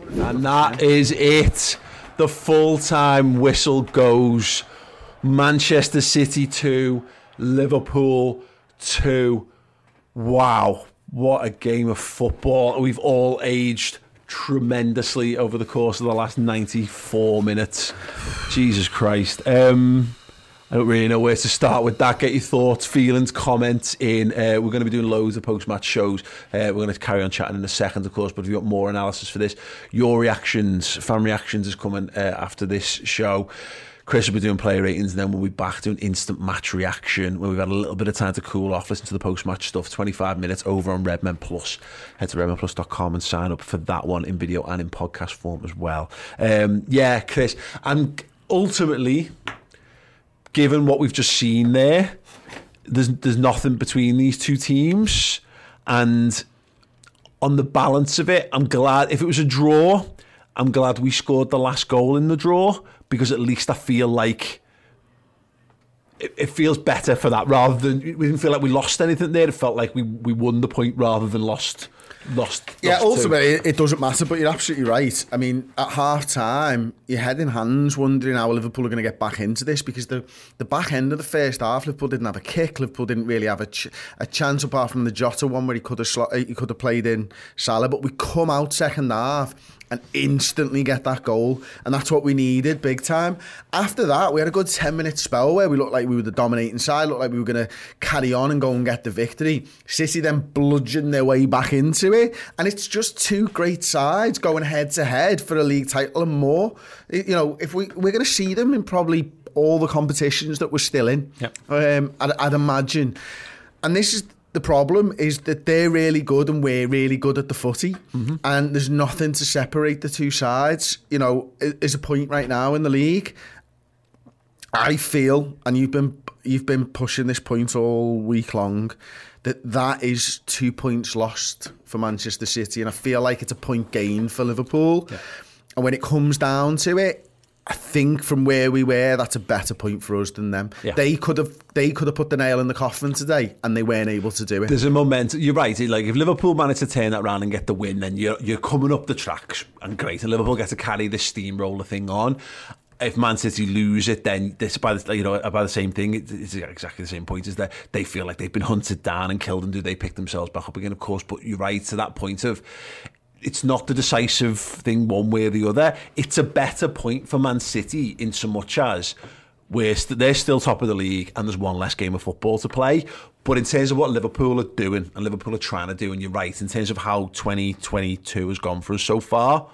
And that is it. The full time whistle goes. Manchester City 2, Liverpool 2. Wow, what a game of football. We've all aged tremendously over the course of the last 94 minutes. Jesus Christ. Um, I don't really know where to start with that. Get your thoughts, feelings, comments in. Uh, we're going to be doing loads of post-match shows. Uh, we're going to carry on chatting in a second, of course, but if you've got more analysis for this, your reactions, fan reactions is coming uh, after this show. Chris will be doing player ratings, and then we'll be back doing instant match reaction where we've had a little bit of time to cool off, listen to the post match stuff, 25 minutes over on Redmen Plus. Head to redmenplus.com and sign up for that one in video and in podcast form as well. Um, yeah, Chris, and ultimately, given what we've just seen there, there's there's nothing between these two teams, and on the balance of it, I'm glad if it was a draw, I'm glad we scored the last goal in the draw because at least I feel like it, it, feels better for that rather than we didn't feel like we lost anything there. It felt like we, we won the point rather than lost lost. Yeah, lost ultimately it, it doesn't matter, but you're absolutely right. I mean, at half time, you're head in hands wondering how Liverpool are going to get back into this because the the back end of the first half, Liverpool didn't have a kick. Liverpool didn't really have a, ch- a chance apart from the Jota one where he could have sl- uh, he could have played in Salah, but we come out second half and instantly get that goal. And that's what we needed big time. After that, we had a good 10 minute spell where we looked like we were the dominating side, looked like we were going to carry on and go and get the victory. City then bludgeoned their way back into it. And it's just two great sides going head to head for a league title and more. You know, if we, we're going to see them in probably all the competitions that we're still in, yep. um, I'd, I'd imagine. And this is the problem is that they're really good and we're really good at the footy, mm-hmm. and there's nothing to separate the two sides. You know, is a point right now in the league. I feel, and you've been you've been pushing this point all week long, that that is two points lost for Manchester City, and I feel like it's a point gain for Liverpool. Yeah. And when it comes down to it, I think from where we were, that's a better point for us than them. Yeah. They could have they could have put the nail in the coffin today, and they weren't able to do it. There's a momentum. You're right. Like if Liverpool manage to turn that round and get the win, then you're you're coming up the track and great. And Liverpool get to carry this steamroller thing on. If Man City lose it, then this by the you know about the same thing. It's exactly the same point. Is that they feel like they've been hunted down and killed, and do they pick themselves back up again? Of course, but you're right to that point of it's not the decisive thing one way or the other. It's a better point for Man City in so much as we're st- they're still top of the league and there's one less game of football to play. But in terms of what Liverpool are doing and Liverpool are trying to do, and you're right, in terms of how 2022 has gone for us so far,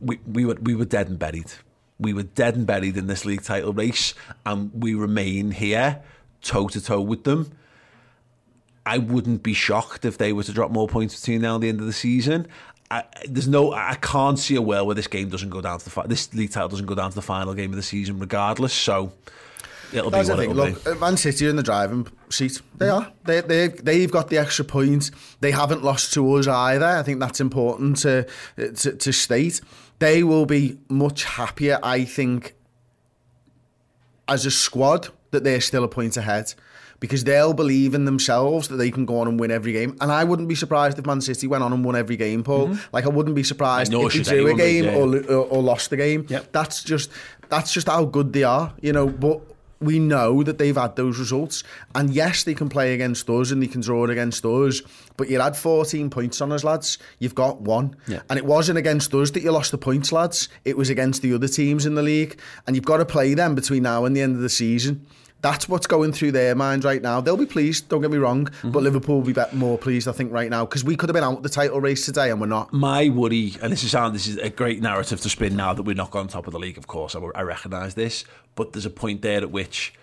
we, we, were, we were dead and buried. We were dead and buried in this league title race, and we remain here toe to toe with them. I wouldn't be shocked if they were to drop more points between now and the end of the season. I, there's no, I can't see a world where this game doesn't go down to the this league title doesn't go down to the final game of the season, regardless. So it'll That's be what it'll Look, be. Man City are in the driving seat. They are. They they they've got the extra points. They haven't lost to us either. I think that's important to to, to state. They will be much happier, I think, as a squad that they're still a point ahead because they'll believe in themselves that they can go on and win every game. And I wouldn't be surprised if Man City went on and won every game, Paul. Mm-hmm. Like I wouldn't be surprised if they drew a game yeah. or, or, or lost the game. Yep. That's just that's just how good they are, you know. But we know that they've had those results. And yes, they can play against us and they can draw against us, but you had 14 points on us, lads. You've got one. Yeah. And it wasn't against us that you lost the points, lads. It was against the other teams in the league. And you've got to play them between now and the end of the season. That's what's going through their mind right now. They'll be pleased, don't get me wrong, Mm-hmm. but Liverpool will be more pleased, I think, right now, because we could have been out the title race today and we're not. my worry, and this is this is a great narrative to spin now that we're not on top of the league. Of course, I, I recognise this, but there's a point there at which,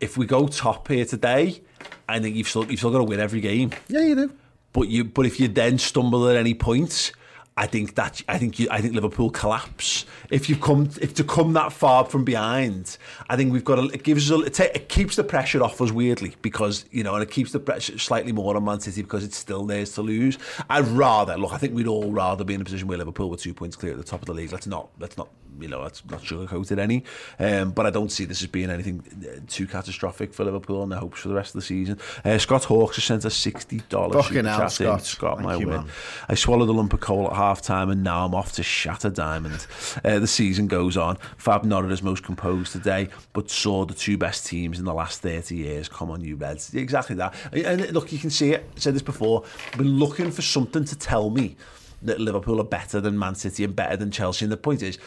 if we go top here today, I think you've still you've still got to win every game. Yeah, you do. But you, but if you then stumble at any point, I think that I think you, I think Liverpool collapse. If you come, if to come that far from behind, I think we've got to. It gives us, a, it, it keeps the pressure off us weirdly because you know, and it keeps the pressure slightly more on Man City because it's still theirs to lose. I'd rather look. I think we'd all rather be in a position where Liverpool were two points clear at the top of the league. Let's not, let's not, you know, let's not sugarcoat it any. Um, but I don't see this as being anything uh, too catastrophic for Liverpool and their hopes for the rest of the season. Uh, Scott Hawks has sent us sixty dollars. Fucking hell, Scott. Scott, Thank my you, win. man. I swallowed a lump of coal at half time and now I'm off to shatter diamond. Uh, the season goes on. Fab nodded as most composed today, but saw the two best teams in the last 30 years. Come on, you Reds. Exactly that. And look, you can see it. I said this before. I've been looking for something to tell me that Liverpool are better than Man City and better than Chelsea. And the point is,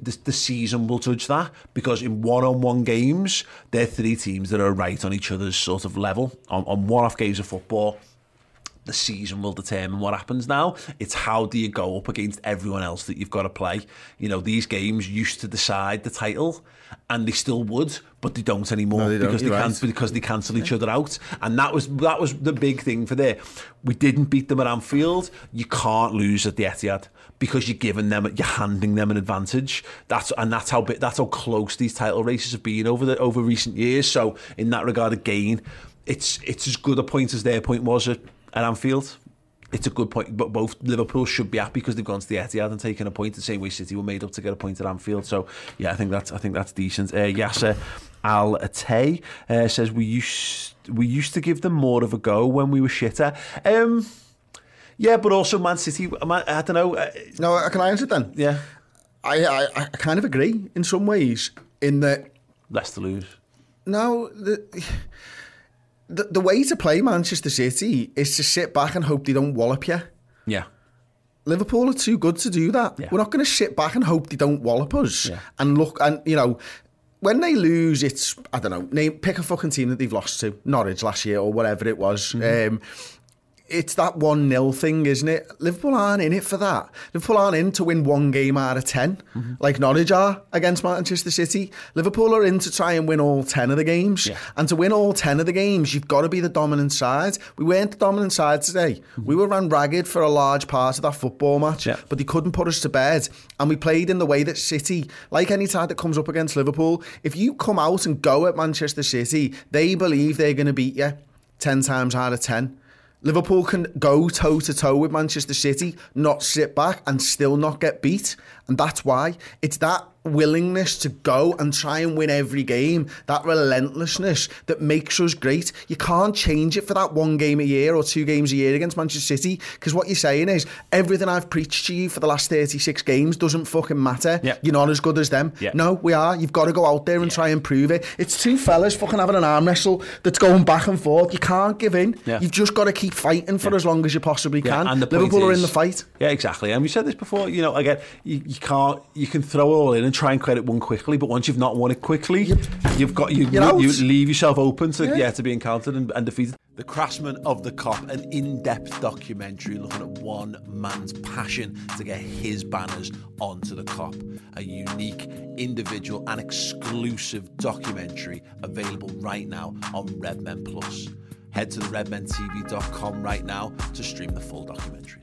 the, the season will judge that because in one-on-one games, they're three teams that are right on each other's sort of level. On, on one-off games of football, the season will determine what happens now. It's how do you go up against everyone else that you've got to play. You know, these games used to decide the title, and they still would, but they don't anymore No, they don't, because they you're can right. because they cancel each other out. And that was that was the big thing for there. We didn't beat them at Anfield. You can't lose at the Etihad because you're giving them you're handing them an advantage. That's and that's how bit that's how close these title races have been over the over recent years. So in that regard, again, it's it's as good a point as their point was at, at Anfield. It's a good point, but both Liverpool should be happy because they've gone to the Etihad and taken a point. The same way City were made up to get a point at Anfield. So yeah, I think that's I think that's decent. Uh, Yasser Al Atay uh, says we used we used to give them more of a go when we were shitter. Um, yeah, but also Man City. I don't know. Uh, No, can I answer then? yeah, I, I, I kind of agree in some ways, in that less to lose. No, the, the the way to play Manchester City is to sit back and hope they don't wallop you. Yeah, Liverpool are too good to do that. Yeah. We're not going to sit back and hope they don't wallop us. Yeah. And look, and you know, when they lose, it's I don't know. Name pick a fucking team that they've lost to Norwich last year or whatever it was. Mm-hmm. Um, it's that one 0 thing, isn't it? Liverpool aren't in it for that. Liverpool aren't in to win one game out of 10 Mm-hmm. like Norwich are against Manchester City. Liverpool are in to try and win all ten of the games, Yeah. and to win all ten of the games, you've got to be the dominant side. We weren't the dominant side today. We were ran ragged for a large part of that football match, Mm-hmm. Yeah. but they couldn't put us to bed. And we played in the way that City, like any side that comes up against Liverpool, if you come out and go at Manchester City, they believe they're going to beat you 10 times out of 10. Liverpool can go toe to toe with Manchester City, not sit back and still not get beat. And that's why it's that willingness to go and try and win every game, that relentlessness that makes us great. You can't change it for that one game a year or two games a year against Manchester City because what you're saying is everything I've preached to you for the last 36 games doesn't fucking matter. Yeah. You're not as good as them. Yeah. No, we are. You've got to go out there and try and prove it. It's two fellas fucking having an arm wrestle that's going back and forth. You can't give in. Yeah. You've just got to keep fighting for as long as you possibly Yeah, can. and the Liverpool are in the fight. Yeah, exactly. And we said this before. You know, again, you, you can't. You can throw it all in and try and credit one quickly, but once you've not won it quickly, you've got you. You leave yourself open to Yeah. yeah, to be encountered and, and defeated. The Craftsman of the Kop, an in-depth documentary looking at one man's passion to get his banners onto the Kop. A unique, individual, and exclusive documentary available right now on Redmen Plus. Head to the redmentv.com right now to stream the full documentary.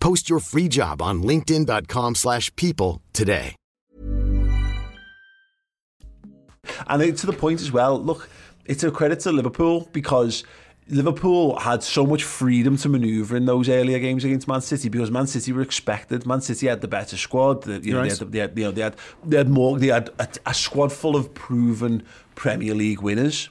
Post your free job on linkedin.com/people slash people today. And to the point as well, look, it's a credit to Liverpool because Liverpool had so much freedom to manoeuvre in those earlier games against Man City because Man City were expected. Man City had the better squad. They had they had more. They had a, a squad full of proven Premier League winners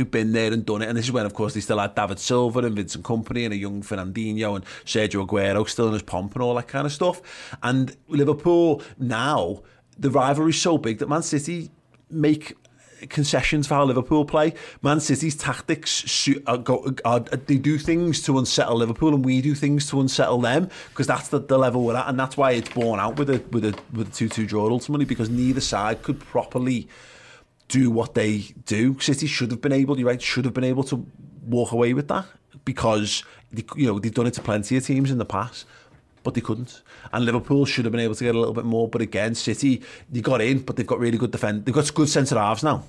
who've been there and done it. And this is when, of course, they still had David Silva and Vincent Kompany and a young Fernandinho and Sergio Aguero still in his pomp and all that kind of stuff. And Liverpool now, the rivalry's so big that Man City make concessions for how Liverpool play. Man City's tactics are uh, go, are, they do things to unsettle Liverpool, and we do things to unsettle them because that's the, the level we're at, and that's why it's borne out with a with a with a two two draw ultimately because neither side could properly do what they do. City should have been able, you're right, should have been able to walk away with that because they, you know they've done it to plenty of teams in the past, but they couldn't. And Liverpool should have been able to get a little bit more, but again, City they got in, but they've got really good defend. They've got good centre halves now,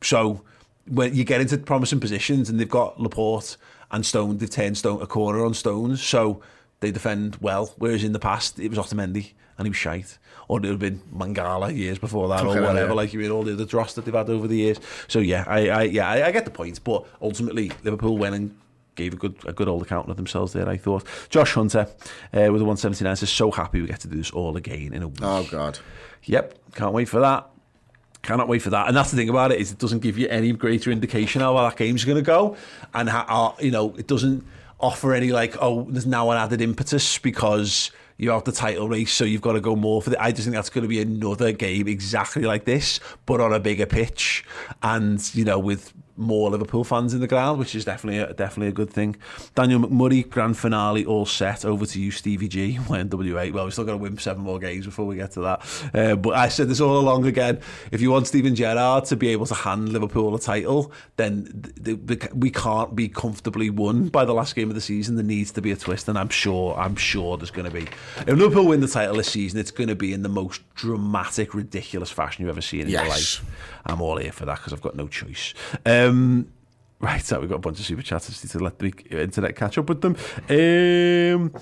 so when you get into promising positions, and they've got Laporte and Stone, they've turned Stone a corner on Stones, so. They defend well. Whereas in the past, it was Otamendi and he was shite, or it would have been Mangala years before that, or whatever. yeah. Like you mean all the other dross that they've had over the years. So yeah, I, I yeah, I, I get the point, but ultimately Liverpool went and gave a good a good old account of themselves there. I thought. Josh Hunter uh, with the 179 says so happy we get to do this all again in a week. Oh, God. Yep, can't wait for that. Cannot wait for that. And that's the thing about it is it doesn't give you any greater indication how that game's going to go, and how you know it doesn't offer any like oh there's now an added impetus because you're out the title race, so you've got to go more for the. I just think that's going to be another game exactly like this, but on a bigger pitch, and you know with more Liverpool fans in the ground, which is definitely a, definitely a good thing. Daniel McMurray, grand finale, all set. Over to you, Stevie G. When WA, well, we've still got to win seven more games before we get to that. Uh, but I said this all along again. If you want Steven Gerrard to be able to hand Liverpool a title, then th- th- we can't be comfortably won by the last game of the season. There needs to be a twist, and I'm sure, I'm sure there's going to be. If Liverpool win the title this season, it's going to be in the most dramatic, ridiculous fashion you've ever seen in your life. I'm all here for that because I've got no choice. Um, right, so we've got a bunch of super chats. Need to let the internet catch up with them. Um,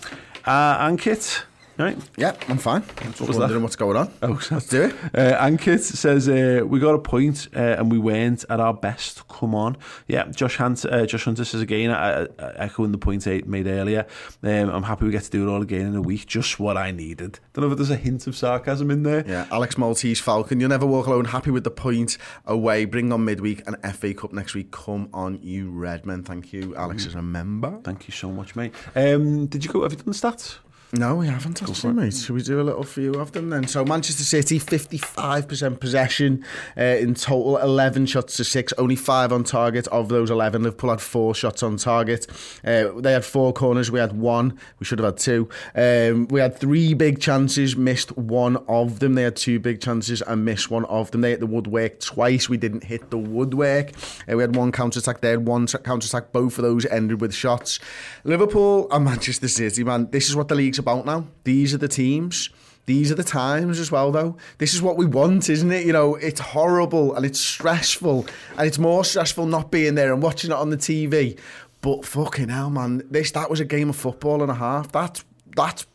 uh, Ankit, right? Yeah, I'm fine. I'm just was that? what's going on. Oh, Let's do it. Uh, Ankit says uh, we got a point uh, and we weren't at our best. Come on, yeah. Josh Hunt, uh, Josh Hunter says again, uh, uh, echoing the point point eight made earlier. Um, I'm happy we get to do it all again in a week. Just what I needed. Don't know if there's a hint of sarcasm in there. Yeah, Alex Maltese Falcon. You'll never walk alone. Happy with the point away. Bring on midweek and FA Cup next week. Come on, you Redmen. Thank you. Alex is a member. Thank you so much, mate. Um, did you go? Have you done the stats? No, we haven't actually, mate. Should we do a little few of them then? So Manchester City, 55% possession uh, in total, 11 shots to six, only five on target. Of those 11, Liverpool had four shots on target. Uh, they had four corners, we had one. We should have had two. Um, we had three big chances, missed one of them. They had two big chances and missed one of them. They hit the woodwork twice. We didn't hit the woodwork. Uh, we had one counter attack. They had one counter attack. Both of those ended with shots. Liverpool and Manchester City, man, this is what the league's about now. These are the teams. These are the times as well, though. This is what we want, isn't it? You know, it's horrible and it's stressful, and it's more stressful not being there and watching it on the TV. But fucking hell, man, this that was a game of football and a half. That's that's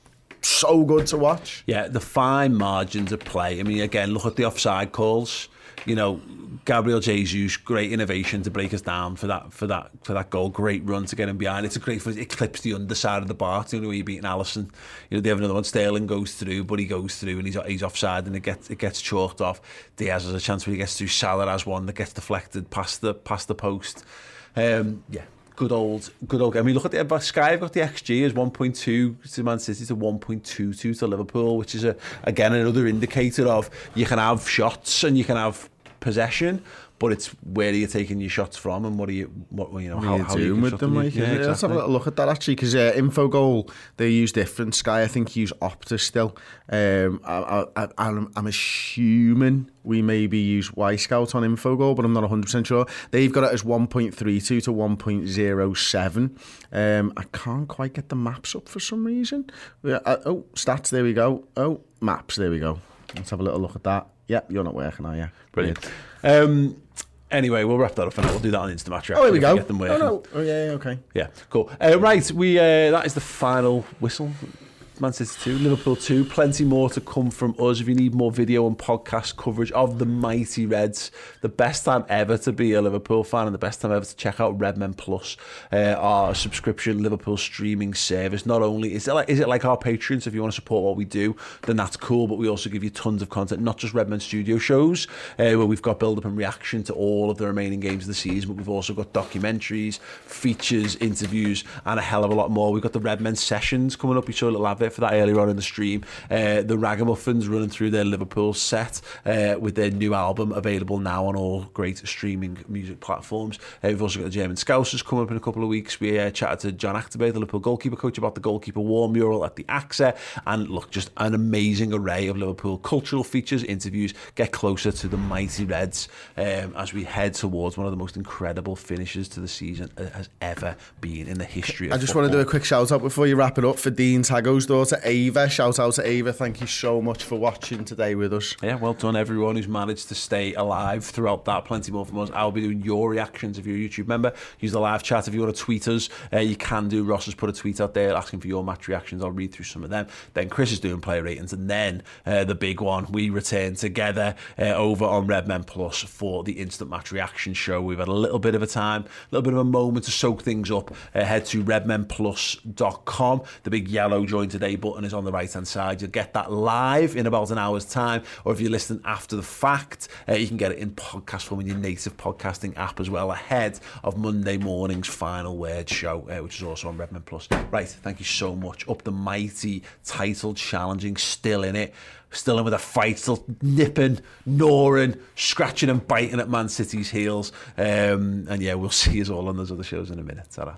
so good to watch. Yeah, the fine margins of play. I mean, again, look at the offside calls. You know, Gabriel Jesus, great innovation to break us down for that for that for that goal. Great run to get him behind. It's a great it clips the underside of the bar. You know, where you beating Alisson. You know, they have another one. Sterling goes through, but he goes through and he's he's offside and it gets it gets chalked off. Diaz has a chance where he gets through. Salah has one that gets deflected past the past the post. Um, yeah, good old, good old. I mean, look at the Sky. Have got the XG as 1.2 to Man City to 1.22 to Liverpool, which is a again another indicator of you can have shots and you can have possession, but it's where are you taking your shots from and what are you, what you know, What how, you how doing you with them? Like, yeah, yeah, Let's have a little look at that actually, because uh, Infogol they use different. Sky, I think, use Optus still. Um, I, I, I'm, I'm assuming we maybe use Wyscout on Infogol, but I'm not 100 percent sure. They've got it as 1.32 to 1.07. Um, I can't quite get the maps up for some reason. Yeah, uh, oh, stats. There we go. Oh, maps. There we go. Let's have a little look at that. Yep, you're not working, are you? Brilliant. Um, anyway, we'll wrap that up for now. We'll do that on Instant Match. Oh, here we go. Get them Oh, no. oh, yeah, yeah, okay. Yeah, cool. Uh, right, we uh, that is the final whistle. Man City 2, Liverpool 2. Plenty more to come from us. If you need more video and podcast coverage of the mighty Reds, the best time ever to be a Liverpool fan and the best time ever to check out Redmen Plus, uh, our subscription Liverpool streaming service. Not only is it like is it like our Patreon, so if you want to support what we do, then that's cool. But we also give you tons of content, not just Redmen Studio shows, uh, where we've got build up and reaction to all of the remaining games of the season. But we've also got documentaries, features, interviews, and a hell of a lot more. We've got the Redmen sessions coming up. We saw a little advert for that earlier on in the stream. Uh, the Ragamuffins running through their Liverpool set uh, with their new album available now on all great streaming music platforms. Uh, we've also got the German Scousers coming up in a couple of weeks. We uh, chatted to John Achterberg, the Liverpool goalkeeper coach, about the goalkeeper war mural at the AXA. And look, just an amazing array of Liverpool cultural features, interviews, get closer to the mighty Reds um, as we head towards one of the most incredible finishes to the season that has ever been in the history of I just want to do a quick shout out before you wrap it up for Dean Tago's daughter Ava. Shout out to Ava. Thank you so much for watching today with us. Yeah, well done everyone who's managed to stay alive throughout that. Plenty more from us. I'll be doing your reactions if you're a YouTube member. Use the live chat if you want to tweet us. Uh, you can do. Ross has put a tweet out there asking for your match reactions. I'll read through some of them. Then Chris is doing player ratings, and then uh, the big one. We return together uh, over on Redmen Plus for the instant match reaction show. We've had a little bit of a time, a little bit of a moment to soak things up. Uh, head to redmenplus.com. The big yellow join today button is on the right hand side. You'll get that live in about an hour's time, or if you're listening after the fact, uh, you can get it in podcast form in your native podcasting app as well, ahead of Monday morning's final word show, uh, which is also on Redmen Plus. Right, thank you so much. Up the mighty, title challenging, still in it. Still in with a fight, still nipping, gnawing, scratching and biting at Man City's heels. Um, and yeah, we'll see us all on those other shows in a minute. ta